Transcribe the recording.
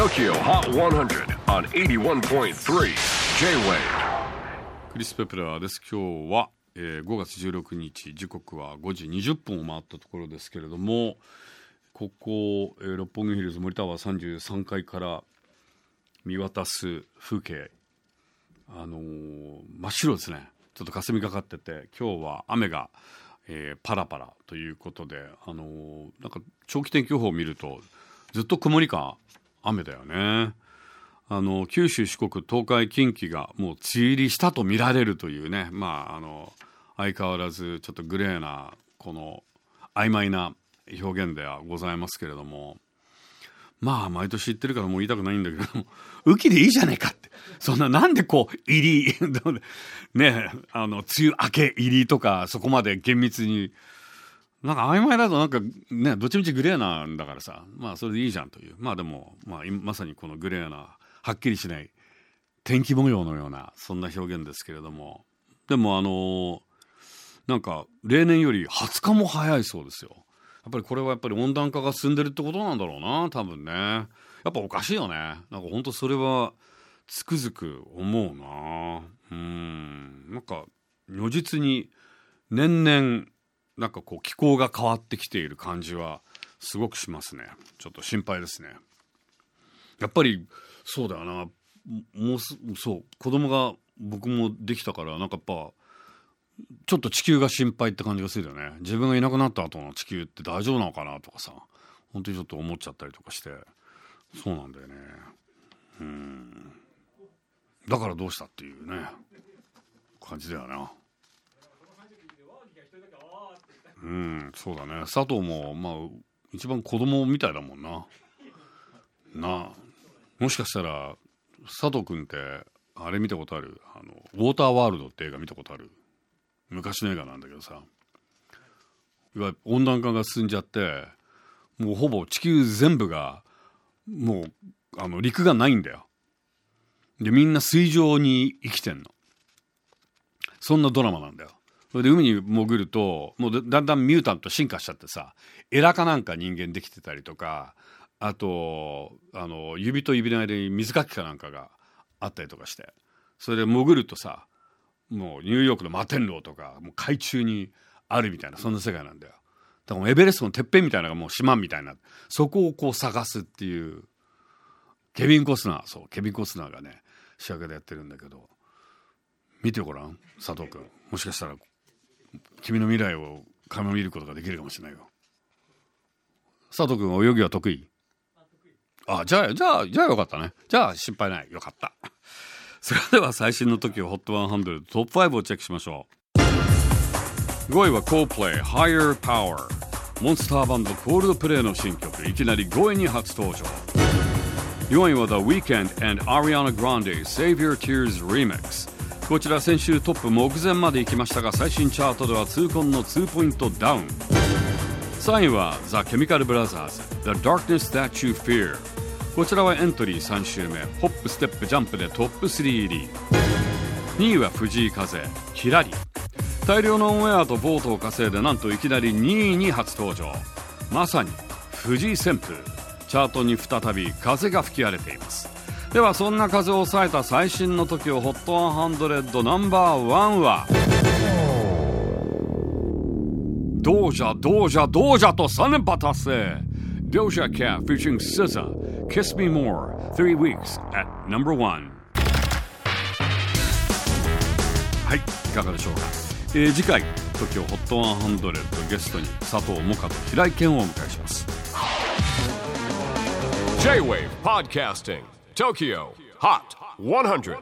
TOKYO HOT 100 on 81.3 J-WAVE クリス・ペプラーです。今日は、えー5月16日時刻は5時20分を回ったところですけれどもここ、えー六本木ヒルズ森タワー33階から見渡す風景あのー真っ白ですね。ちょっと霞がかってて今日は雨が、えーパラパラということであのーなんか長期天気予報を見るとずっと曇りか雨だよね。あの九州、四国、東海、近畿がもう梅雨入りしたと見られるというね、まあ、あの相変わらずちょっとグレーなこの曖昧な表現ではございますけれども。まあ毎年言ってるからもう言いたくないんだけども。雨季でいいじゃねえかって。そんななんでこう入り ねあの梅雨明け入りとかそこまで厳密になんか曖昧だとなんかねどっちみちグレーなんだからさ。まあそれでいいじゃんという。まあでも、まあ、まさにこのグレーなはっきりしない天気模様のようなそんな表現ですけれども。でもあのなんか例年より20日も早いそうですよ。やっぱりこれはやっぱり温暖化が進んでるってことなんだろうな多分ね。やっぱおかしいよね。なんか本当それはつくづく思うな。うん。なんか如実に年々なんかこう気候が変わってきている感じはすごくしますね。ちょっと心配ですね。やっぱりそうだよな。もうすそう。子供が僕もできたからなんかやっぱちょっと地球が心配って感じがするよね。自分がいなくなった後の地球って大丈夫なのかなとかさ本当にちょっと思っちゃったりとかして。そうなんだよね。うん。だからどうしたっていうね。感じだよな。うんそうだね。佐藤もまあ一番子供みたいだもんな。なあもしかしたら佐藤君ってあれ見たことある？あのウォーターワールドって映画見たことある？昔の映画なんだけどさ。いわゆる温暖化が進んじゃってもうほぼ地球全部がもうあの陸がないんだよ。でみんな水上に生きてんの。そんなドラマなんだよ。それで海に潜るともうだんだんミュータント進化しちゃってさエラかなんか人間できてたりとかあとあの指と指の間に水かきかなんかがあったりとかしてそれで潜るとさもうニューヨークの摩天楼とかもう海中にあるみたいなそんな世界なんだよ。だからエベレストのてっぺんみたいなのがもう島みたいなそこをこう探すっていうケビン・コスナーそうケビン・コスナーがね主役でやってるんだけど見てごらん佐藤君。もしかしたら君の未来を垣間見ることができるかもしれないよ。佐藤君泳ぎは得意？あじゃあじゃあじゃあよかったね。じゃあ心配ない。よかった。それでは最新の時を HOT100 トップ5をチェックしましょう。5位は Coldplay Higher Power モンスターバンドコールドプレイの新曲。いきなり5位に初登場。4位は The Weeknd and Ariana Grande Save Your Tears Remix こちら先週トップ目前まで行きましたが最新チャートでは痛恨の2ポイントダウン。3位は The Chemical Brothers The Darkness That You Fear こちらはエントリー3週目ホップステップジャンプでトップ3入り。2位は藤井風キラリ大量のオンエアとボートを稼いでなんといきなり2位に初登場。まさに藤井旋風。チャートに再び風が吹き荒れています。ではそんな風を抑えた最新の時を HOT100 ナンバーワンはどうじゃどうじゃどうじゃと3連覇達成 Doja Cat featuring SZA Kiss Me More 3 weeks at number one. はいいかがでしょうか、えー次回 TOKIOHOT100 ゲストに佐藤萌歌と平井堅をお迎えします。J-WAVE PODCASTING TOKYO HOT 100